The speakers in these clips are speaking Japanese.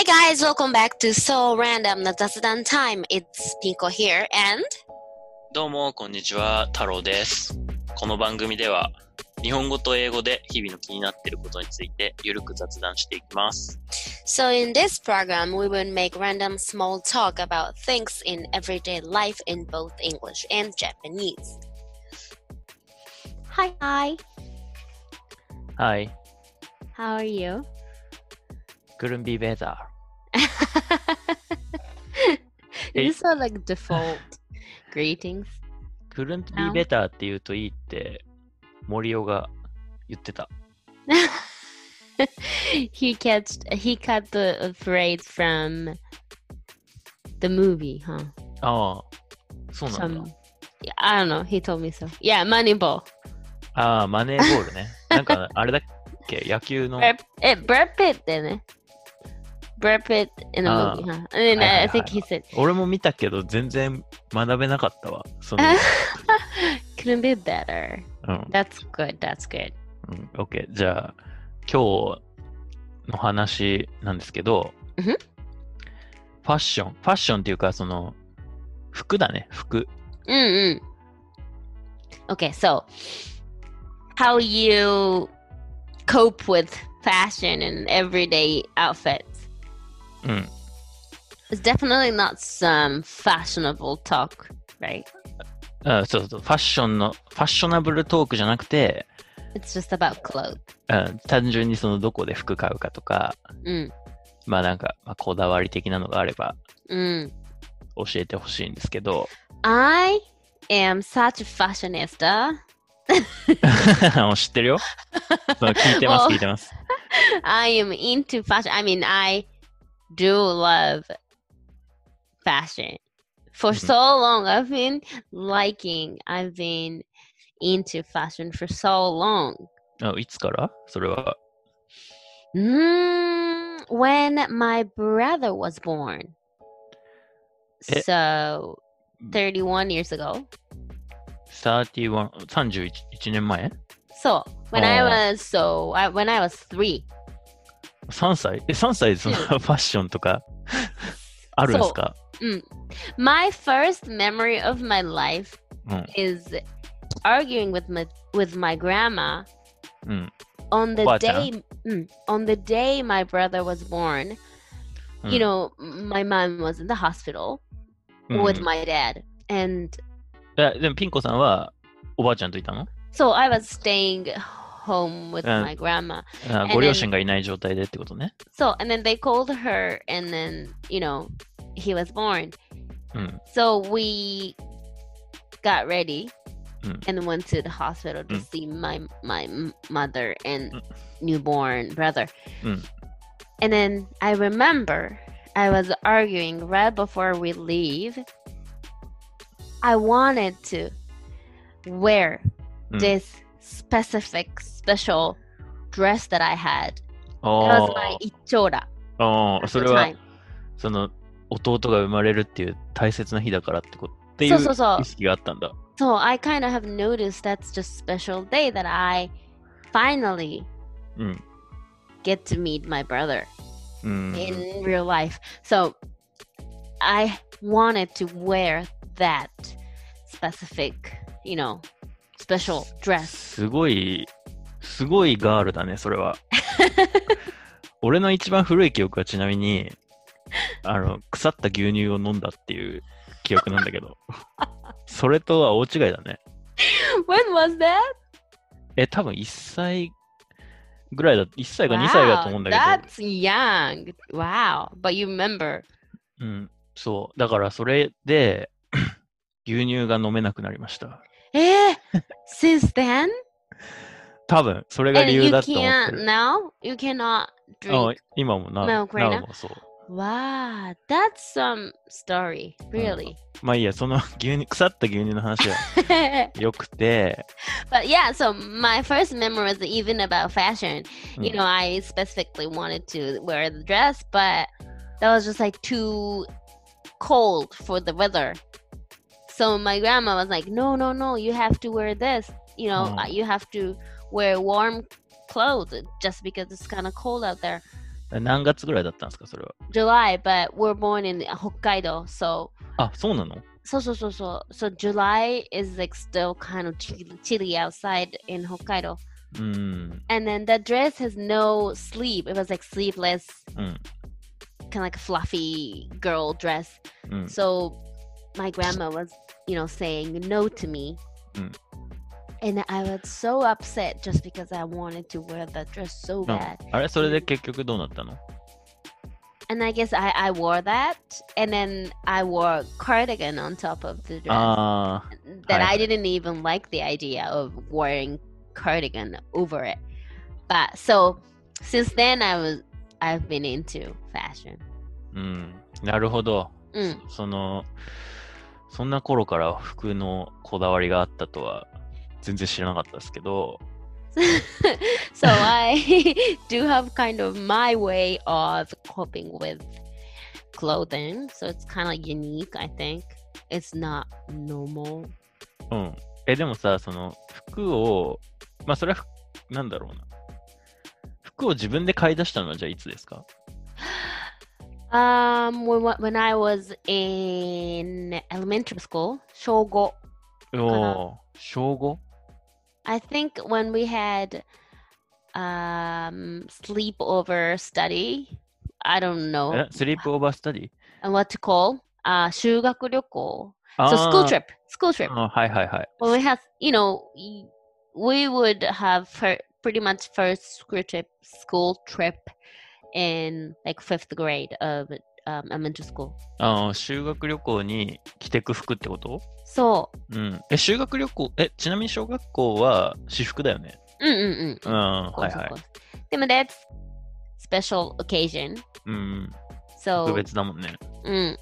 Hi guys, welcome back to So Random な雑談 Time. It's Pinko here and どうも、こんにちは。太郎です。この番組では、日本語と英語で日々の気になっていることについて、ゆるく雑談していきます。so in this program we will make random small talk about things in everyday life in both English and Japanese. Hi, hi. はい。How are you? couldn't be better. you sound like default greetings. couldn't No. be better って言うといいって、森尾が言ってた。 he catched he cut the phrase from the movie, huh? ああ、そうなんだ Some。Yeah, I don't know. He told me so. Yeah, Moneyball. ああ、マネーボールね。なんか、あれだっけ野球の。 Brad, eh, Brad Pitt, didn't it? Brad Pitt in Ah. movie, huh? Then Hi, I hi, think hi. he said, 俺も見たけど、全然学べなかったわ。その、"Couldn't be better." うん。That's good. That's good. うん、OK。じゃあ、今日の話なんですけど、うんふんファッション。ファッションっていうか、その、服だね、服。Mm-mm. Okay, so how you cope with fashion and everyday outfits? うん。It's definitely not some fashionable talk, right? あそうそう。ファッションの、ファッショナブルトークじゃなくて、It's just about clothes. うん、単純にそのどこで服買うかとか、Mm, まあなんか、まあ、こだわり的なのがあれば mm. 教えてほしいんですけど、I am such a fashionista. もう知ってるよ。そう聞いてます、もう聞いてます。I am into fashion. I mean, I do love fashion. For mm-hmm. so long, I've been liking, I've been into fashion for so long. Oh, it's got mm, when my brother was born. So 31 years ago. 31, 31年前? So, when oh. I was so I, when I was 3. 3歳え、3歳でそのフうんァッションとかあるんですか my first memory of my life うん。 is arguing with my with my grandma うん。 on the What, day mm, on the day my brother was born. うん You know, my mom was in the hospital うん with my dad, and えでもピンコさんはおばあちゃんといたの so I was staying home with Uh, my grandma. あ And ご両親がいない状態でってことね。 So and then they called her, and then you know he was born. うん。 So we got ready Mm. and went to the hospital to Mm. see my my m- mother and Mm. newborn brother. Mm. And then I remember I was arguing right before we leave. I wanted to wear Mm. this specific special dress that I had. That あ was my ichora あ、あ at あ、そ the れは time. その弟が生まれるっていう大切な日だからってことっていそうそうそうう意識があったんだ。 So I kind of have noticed that's just special day that I finally うん。 get to meet my brother うん。 in real life. So I wanted to wear that specific, you know, special dress. すごい、すごいガールだね、それは。俺の一番古い記憶はちなみに、あの、腐った牛乳を飲んだっていう記憶なんだけど、それとは大違いだね。when was that? え、多分1歳ぐらいだ、1歳か2歳だと思うんだけ that's young. Wow. But you remember. ど、うん、そう。だからそれで、牛乳が飲めなくなりました。Eh, since then? 多分、それが And 理由 you だと思って can't る。 now? You cannot あ drink 今もな、 milk right な now? おもそう。 Wow, that's some story, really. まあいいや、その牛乳、腐った牛乳の話は but 良くて、 yeah, so my first memory was even about fashion. You Mm. know, I specifically wanted to wear the dress, but that was just like too cold for the weather. So my grandma was like, "No, no, no, you have to wear this. You know, Oh. uh, you have to wear warm clothes just because it's kind of cold out there." 何月ぐらいだったんですか、それは。 July, but we're born in Hokkaido, so あ、そうなの so so so so so July is like still kind of chilly, chilly outside in Hokkaido. うん。 And then the dress has no sleeve. It was like sleeveless, うん。 kind of like a fluffy girl dress. うん。 So my grandma was, you know, saying no to me. Mm. And I was so upset just because I wanted to wear that dress so うん bad. あれそれで結局どうなったの And I guess I, I wore that. And then I wore a cardigan on top of the dress. あ that hi. I didn't even like the idea of wearing cardigan over it. But so since then I was I've been into fashion. ー、うん。なるほど。 Mm. その、 そんな頃から服のこだわりがあったとは全然知らなかったですけど、so I do have kind of my way of coping with clothing. So it's kind of unique, I think. It's not normal. うん。え、でもさ、その服を、まあそれはふ、なんだろうな。服を自分で買い出したのはじゃあいつですか Um, when when I was in elementary school, shogo. Oh, 小 5? I think when we had um sleepover study, I don't know. Uh, sleepover study. Uh, and what to call? Uh, 修学旅行. So ah. school trip, school trip. Oh, hi, hi, hi. Well, we have, you know, we would have pretty much first school trip, school trip in like fifth grade of um, elementary school. あー修学旅行に着てく服ってこと So, うん。え、修学旅行、え、ちなみに小学校は私服だよね。mm, mm, mm, うん、of は course, いはい。course. Then that's special occasion. うん、特 So, 別だもんね。mm,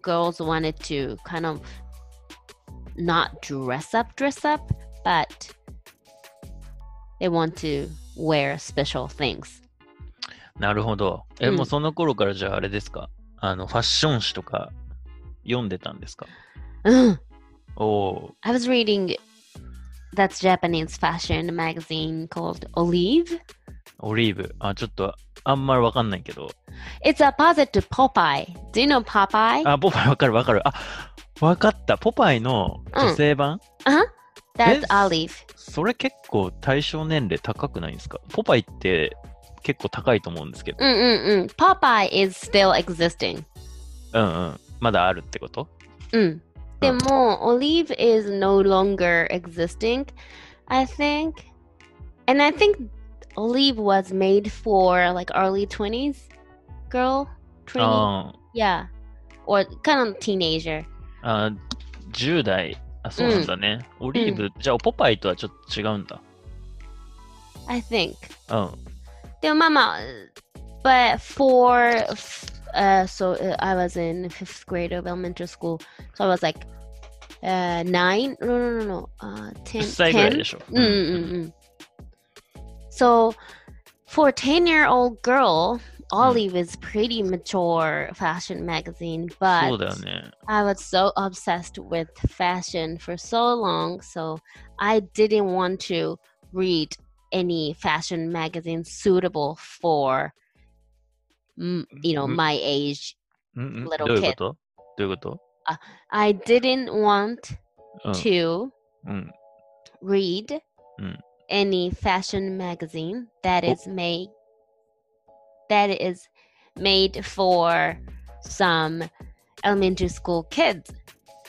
girls wanted to kind of not dress up, dress up, but they want to wear special things. なるほど。え、うんもうその頃からじゃああれですか？あの、ファッション誌とか読んでたんですか？Mm. おお I was reading that's Japanese fashion magazine called Olive. オリーブ。あ、ちょっとあんまりわかんないけど。It's opposite to Popeye. Do you know Popeye? あ、ポパイわかるわかる。あ、わかった。ポパイの女性版、That's Yes. Olive. それ結構対象年齢高くないんですか？ポパイって結構高いと思うんですけど。Mm-mm-mm. Popeye is still existing. うんうん。まだあるってこと Mm. でも Olive is no longer existing, I think. And I think Olive was made for like early 20s girl. 20, あ yeah. Or kind of teenager. ああ、10代。あ、そうなんだね。オリーブ、じゃあポパイとはちょっと違うんだ。I think. うん。でもまあまあ but for f- uh so uh, I was in fifth grade of elementary school so I was like uh nine no no no no uh 10 ten 歳ぐらい ten でしょ。 mm, mm, mm. so for a 10 year old girl Olive is pretty mature fashion magazine そ but うだよね。 I was so obsessed with fashion for so long, so I didn't want to read any fashion magazine suitable for, mm, you know, Mm. my age. うんうん、 Little どういう kid. ことどういうこと I didn't want うん。 to うん。 read Mm. any fashion magazine that Oh. is made that is made for some elementary school kids.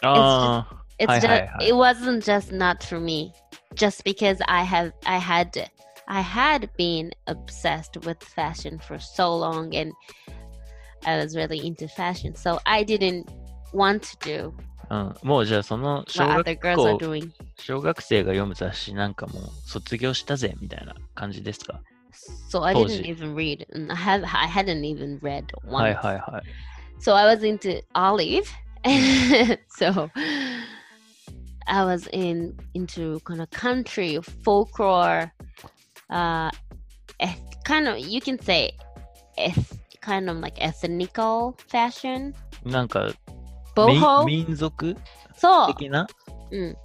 ああ、 It's Hi, just hi, hi. it wasn't just not for me. Just because I have I had I had been obsessed with fashion for so long and I was really into fashion. So I didn't want to do うん、もうじゃあその小 what 学 other girls are 校、 doing. 小学生が読む雑誌なんかもう卒業したぜみたいな感じですか So I Told didn't you. even read. and I have I hadn't even read はい one. はいはい。 So I was into Olive. so I was in into kind of country folklore uh kind of you can say eth- kind of like ethnical fashion なんか、boho 民民族 so 的な mm,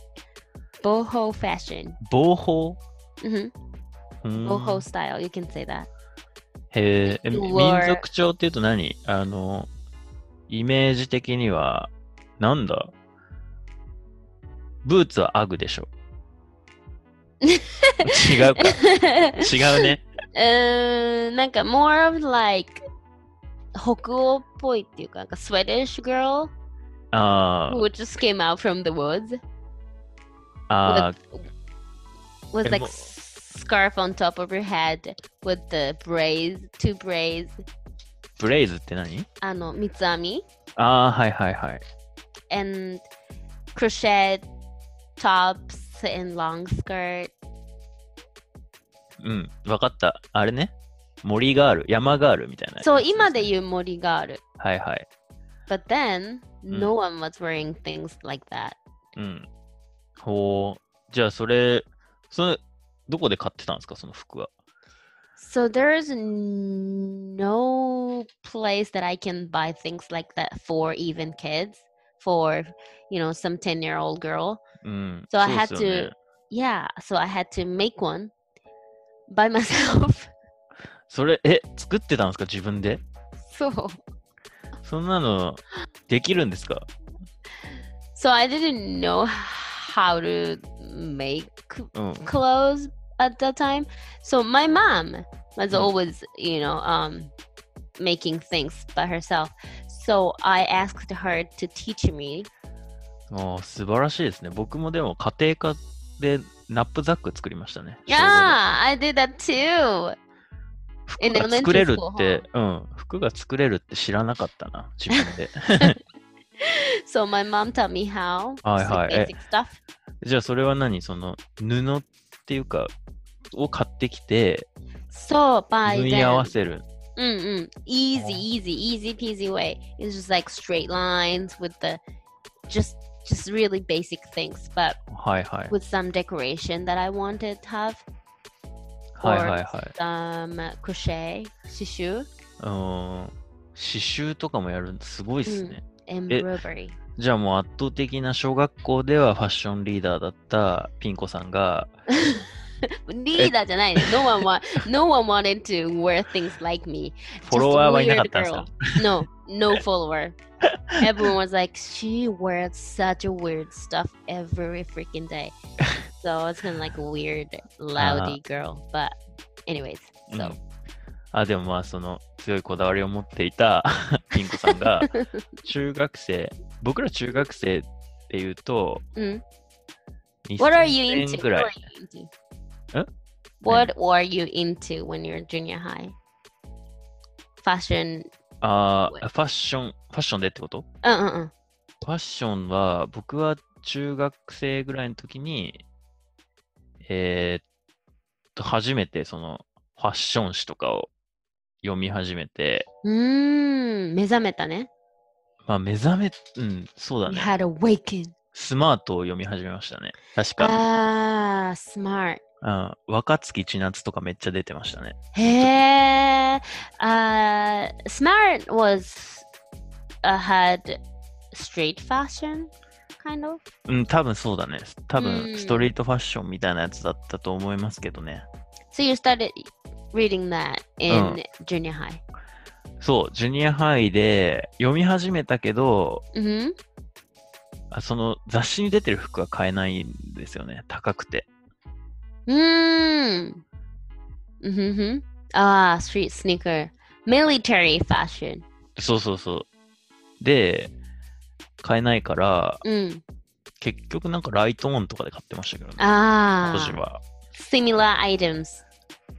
boho fashion 防法 hmm うーん boho style you can say that へえ、民族調っていうと何あの、イメージ的には、なんだブーツはアグでしょ。違うか。違うね。うーん、なんか more of like 北欧っぽいっていうか、なんか Swedish girl あ who just came out from the woods あ、あ with え like もう scarf on top of her head with the braids, two braids ブレイズって何あの、三つ編みああ、はいはいはい。 and crochet tops and long skirt うん、わかった。あれね。森ガール、山ガールみたいな。そう、今で言う森がある。はいはい。But then, うん no one was wearing things like that. うん。ほう。じゃあそれ、それ、どこで買ってたんですか、その服は。So there's no place that I can buy things like that for even kids, for, you know, some 10 year old girl. うん。 So I そう had ですよね to- Yeah, so I had to make one by myself. それ、え、作ってたんですか、自分で so, そんなの、できるんですか so I didn't know how to make うん。 clothes at that time. So my mom was Mm. always, you know, um, making things by herself. So I asked her to teach me. お素晴らしいですね。僕もでも家庭科でナップザック作りましたね。作れるって、うん、服が作れるって知らなかったな、自分で。so my はいは。じゃあそれは何？その布っていうかを買ってきて、そう、縫い合わせる。Mm-mm, easy, Oh. easy, easy peasy way. It's just like straight lines with the, just, just really basic things, but はいはい。with some decoration that I wanted to have. はいはいはい。some crochet, shishu, うん。刺繍とかもやるんすごいっすね。embroidery. じゃあもう圧倒的な小学校ではファッションリーダーだったピンコさんが、Neither じゃないね No one want, no one wanted to wear things like me. フォロワーはいなかったんです Just か a weird girl. No, no follower. Everyone was like, she wears such a weird stuff every freaking day. So it's kind of like a weird, loudy girl. But, anyways, うん so. あ、でもまあその強いこだわりを持っていたピンコさんが、中学生、僕ら中学生っていうと、 Mm. What are you 2000 into? ぐら What い are。you into? Huh? What are you into when you're junior high? Fashion. あ?ーファッション、ファッションでってこと？Uh uh uh. ファッションは、僕は中学生ぐらいの時に、えーっと、初めてそのファッション誌とかを読み始めて、うーん、目覚めたね。まあ目覚め、うん、そうだ You ね。had awakened. スマートを読み始めましたね。確か。Ah, smart. うん、若月千夏とかめっちゃ出てましたね。へー。Uh, smart was uh, had straight fashion, kind of? うん、多分そうだね。多う分んストリートファッションみたいなやつだったと思いますけどね。So you started reading that in junior high? そう、ジュニアハイで読み始めたけど、Mm-hmm. あその雑誌に出てる服は買えないんですよね。高くて。Mm. Mm-hmm. Ah, street sneaker. Military fashion. そうそうそう。で、買えないから、Mm. 結局なんかライトオンとかで買ってましたけどね。Ah. 当時は。Similar items.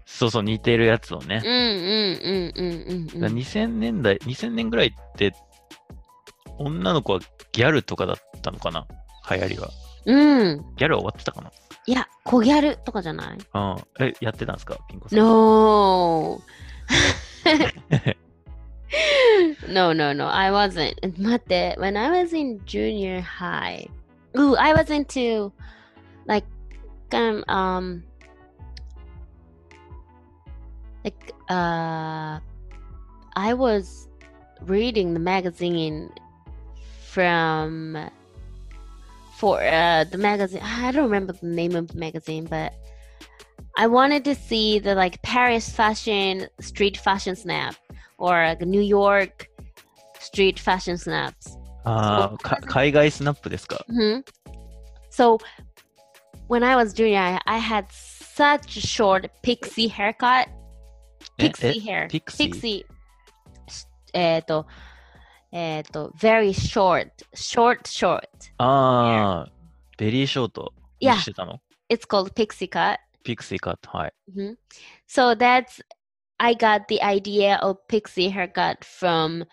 そうそう、似てるやつをね Mm,。mm, mm, mm, mm, だから mm. 2000年代、2000年ぐらいって、女の子はギャルとかだったのかな？流行りは。Mm. ギャルは終わってたかな？いや、小ギャルとかじゃないうん。え、やってたんですかピンコさん。 No. no, no, no. I wasn't. 待って、when I was in junior high, ooh, I was into like kind of um like uh I was reading the magazine from for uh the magazine I don't remember the name of the magazine but I wanted to see the like Paris fashion street fashion snap or like New York street fashion snaps. ああ、か海外スナップですか hmm So when I was junior, I, I had such a short pixie haircut. え Pixie hair. pixie? Pixie. えっと、 えっと、very short, short, short. ああ、ベリーショートに Yeah. してたの It's called pixie cut. ピクシーカット、はい。 hmm So that's I got the idea of pixie haircut from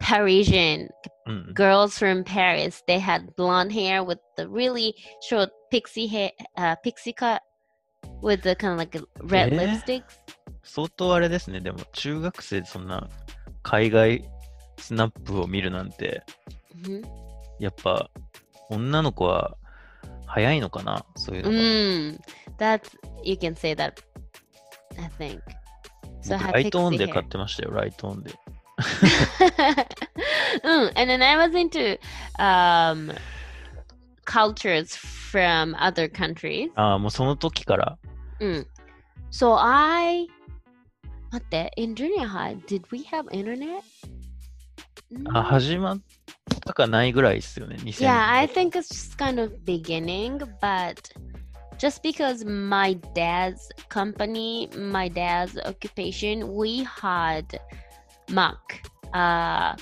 Parisian うん。 girls from Paris. They had blonde hair with the really short pixie hair, uh, pixie cut with the kind of like red Eh? lipsticks. 相当あれですね。でも、中学生でそんな海外 スナップを見るなんて、hmm やっぱ、女の子は早いのかなそういうのが。Mm, that's you can say that. I think. So ライトオンで.買ってましたよ、ライトオンで。mm, and then I was into um, cultures from other countries. ああ、もうその時から。Mm. So I, what the in junior high? Did we have internet? あ、Mm. 始まったかないぐらいですよね、2000 Yeah, I think it's just kind of beginning, but just because my dad's company, my dad's occupation, we had Mac uh,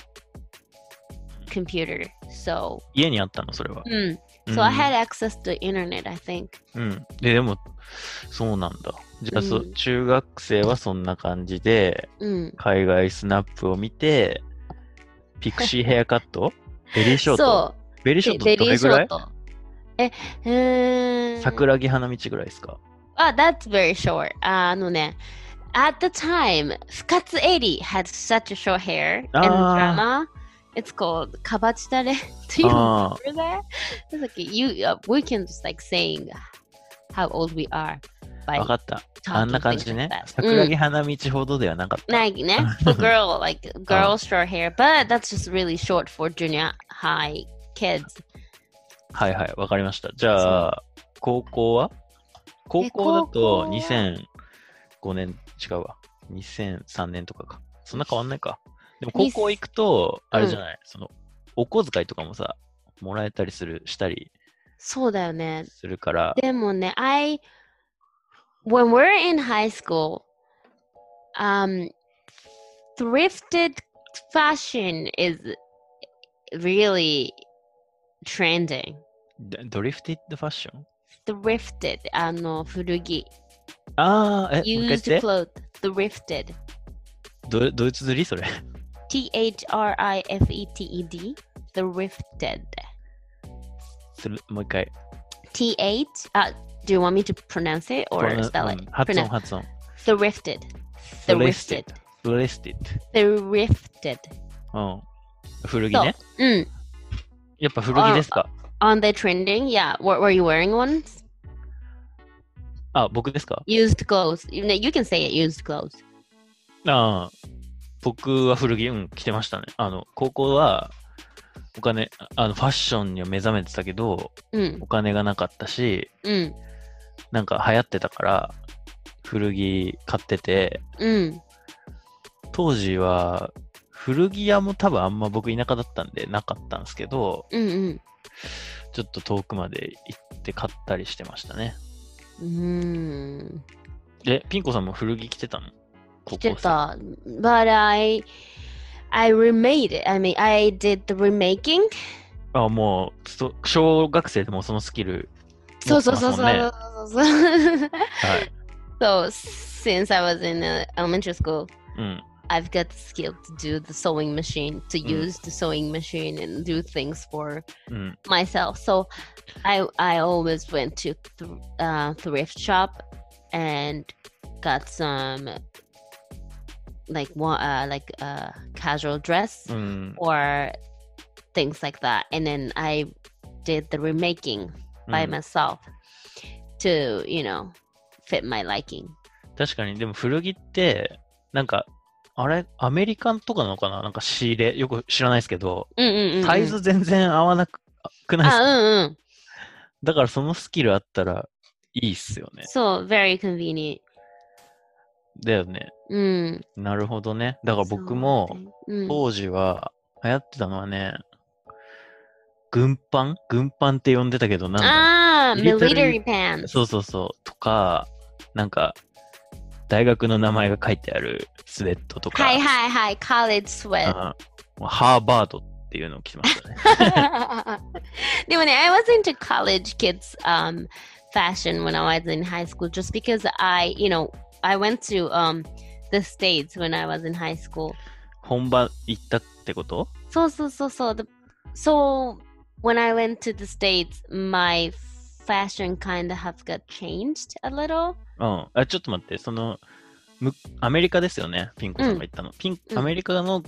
computer. So, 家にあったの、それは。mm, うん so I had access to internet, I think. うん。で、でも、そうなんだ。じゃあ、そうん中学生はそんな感じで、Mm. 海外スナップを見て、ピクシーヘアカットベリーショートそうベリーショートどれぐらい。え、うーん。桜木花道ぐらいですか Ah, that's very short. あのね、at the time, 深津絵里 had such a short hair in the drama. It's called カバチタレ Do you あ remember that? It's like you, uh, we can just like saying how old we are あ、by わかった。あんな感じね.桜木花道ほどではなかった。Like, ね for girl, like girl short hair, but that's just really short for junior high kids. はいはい、わかりました。じゃあ、高校は高校だとは2005年、違うわ。2003年とかか。そんな変わんないか。でも高校行くと、あれじゃない、その、お小遣いとかもさ、もらえたりする、したりそうだよね。するから、でもね、I when we're in high school, um, thrifted fashion is really trending. ドドリフティッドファッション Thrifted, あの古着。ああ、え、もう一 Used 回言って。 clothes, thrifted. ドドイツ釣りそれ。 T H R I F E T E D. Thrifted. するもう一回。 T H. Uh, do you want me to pronounce it こ or の spell う it? ん発音発音。Thrifted. Thrifted. Thrifted. Thrifted. うん。古着ね。うん。やっぱ古着ですか On the trending, yeah. Were, were you wearing ones? あ、僕ですか Used clothes. You, you can say it, used clothes. ああ、僕は古着、うん、着てましたね。あの、高校は、お金、あの、ファッションには目覚めてたけど、うん。お金がなかったし、うん。なんか流行ってたから、古着買ってて、うん。当時は、古着屋も多分あんま僕田舎だったんでなかったんですけど、うん。ちょっと遠くまで行って買ったりしてましたね。うん。え、ピンコさんも古着着てたの？高着て。た。But I, I remade it. I mean, I did the remaking. あ、もう、そ小学生でもそのスキル そうそうそうそう持ってまそうそうそう。はい。 So since I was in uh, elementary school, うん。 I've got the skill to do the sewing machine, to Mm. use the sewing machine and do things for うん。 myself. So I I always went to th- uh, thrift shop and got some like one uh, like a casual dress うん。 or things like that, and then I did the remaking By うん myself to you know fit my liking. 確かに、でも古着って、なんか、あれ、アメリカンとかなのかな？なんか仕入れ、よく知らないですけど、うんうんうんうんサイズ全然合わなくくないですか？あ、うんうん。だからそのスキルあったらいいっすよね。So very convenient. だよね。うん。なるほどね。だから僕も、うん、当時は流行ってたのはね、軍パン軍パンって呼んでたけど、なんだああ、military military pants. そうそうそう。とか、なんか、大学の名前が書いてあるスウェットとか、はいはいはい、college sweat. あハーバードっていうのを着てましたね。でもね、I was into college kids um, fashion when I was in high school just because I, you know, I went to um, the States when I was in high school. 本場行ったってことそうそうそうそう。So when I went to the States, my fashion kind of have got changed a little. うん。あ、ちょっと待って、その、むアメリカですよね、ピンコさんが言ったの。ピンうんアメリカの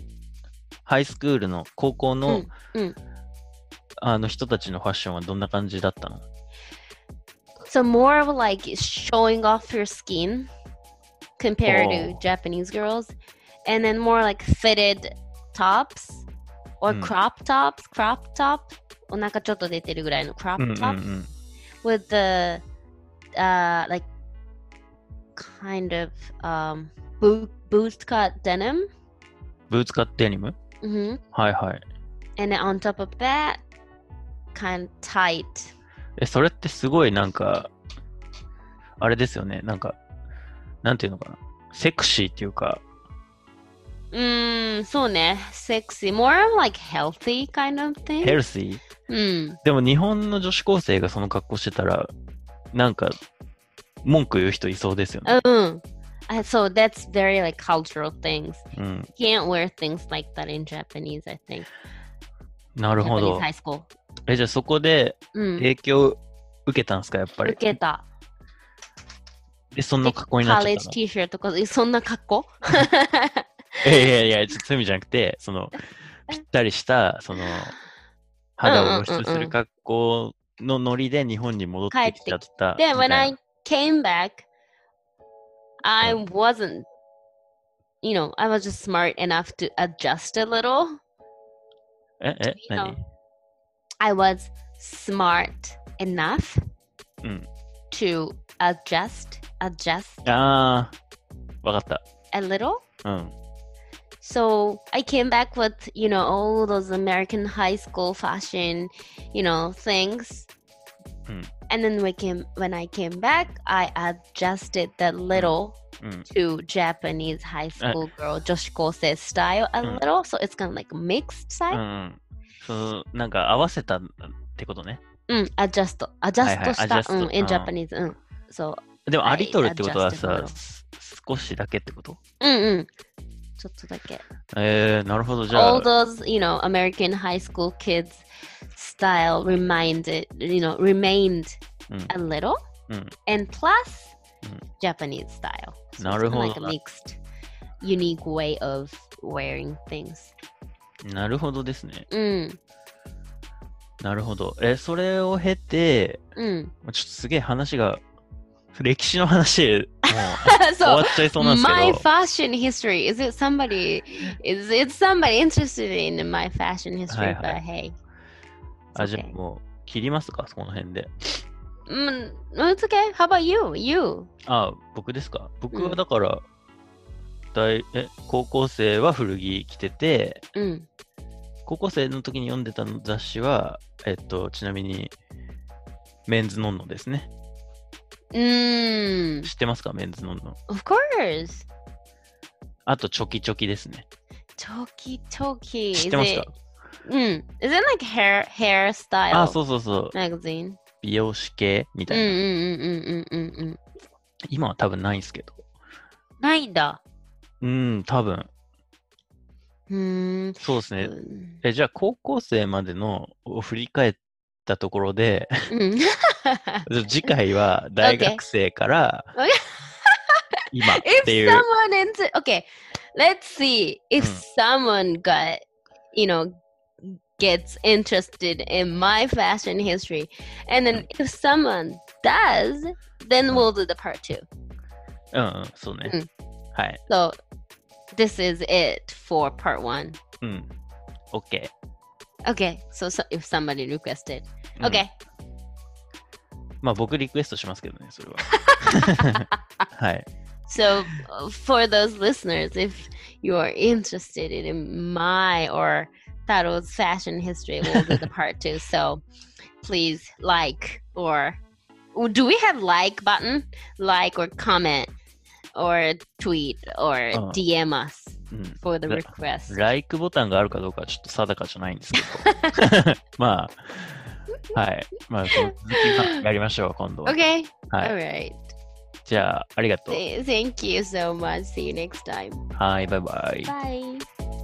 ハイスクールの高校の、うんうんあの人たちのファッションはどんな感じだったの So more of like showing off your skin compared to Oh. Japanese girls, and then more like fitted tops or Mm. crop tops, crop top. お腹ちょっと出てるぐらいの crop うんうんうん。with the uh like kind of um boot boost cut denim. ブーツカットデニム hmm はいはい。And then on top of that, kind of tight. え、それってすごいなんか、あれですよね。なんか、なんていうのかな。セクシーっていうか、Mm, そうね。sexy. More of like healthy kind of thing. ヘルシーうん。でも日本の女子高生がその格好してたら、なんか、文句言う人いそうですよね。うん。I, so that's very like cultural things. うん。Can't wear things like that in Japanese, I think. なるほ Japanese ど。high school. え、じゃあそこでうん。影響受けたんですか、やっぱり。受けた。で、そんな格好になっちゃっ college たの t-shirt とか、えそんな格好いやいやいや、ちょっとそういう意味じゃなくて、その、ぴったりした、その、肌を露出する格好のノリで日本に戻ってきちゃった。で、when な I came back, I うん wasn't, you know, I was just smart enough to adjust a little. え、え、何 I was smart enough うん。to adjust, adjust あー、わかっ a little. た。うん。So I came back with, you know, all those American high school fashion, you know, things. Mm. And then we came when I came back, I adjusted the little うん。 to Japanese high school girl 女子高生 style a Mm. little. So it's kind of like mixed う style. ん。そう、なんか合わせたってことね。 Mm, adjust. Adjust はいはいした。 adjust うん in うん Japanese. うん。そう。でも、 I ありとるってことは adjusted さ little.、す少しだけってことうんうん。 ちょっとだけ。えー、なるほど。じゃ all あ、those you know American high school kids style reminded you know remained うん a little うん and plus Mm. Japanese style. So なるほど like a mixed unique way of wearing things. なるほどですね。うんなるほど。え、それを経て、うん。ちょっとすげえ話が、歴史の話でもう終わっちゃいそうなんですけ my ど。fashion history is it somebody is it somebody interested in my fashion history? Hi, But hi. hey, あ、じゃあ.もう、切りますかそこの辺で。Mm, no, it's okay. How about you? You? あ、僕ですか僕うんはだから、大え高校生は古着着てて、うん。高校生の時に読んでた雑誌は、えっと、ちなみに、メンズノンノですね。Mm, 知ってますか？メンズノンノ。of course. あと、チョキチョキですね。Toki Toki. 知っ Is てます it? か Mm. Is it like hair hairstyle あ、そうそうそう。magazine? 美容師系みたうんいな。うんうんうんうんうんうん。今は多分ないんですけど。ないんだ。うん、多分。うーん。そうですね。うんえ、じゃあ、高校生までのを振り返ったところで、うん。次回は大学生から.今っ if ていう。someone into okay, let's see if Hmm. someone got you know gets interested in my fashion history, and then if someone does, then Hmm. we'll do the part two. うんうん、そうね。うんはい。So this is it for part one. うん。OK。Okay, so, so if somebody requested, うん okay. まあ僕リクエストしますけどね、それは。はい。 So, uh, for those listeners, if you are interested in my or Taro's fashion history, we'll do the part two. So, please like or oh, do we have like button? Like or comment or tweet or Uh. DM us うん。 for the Ra- request. ライクボタンがあるかどうかはちょっと定かじゃないんですけど。まあ、 はい。まあ、その続きはやりましょう、今度は。Okay. はい。All right. じゃあ、ありがとう。Th- Thank you so much. See you next time. はい、バイバイ。Bye.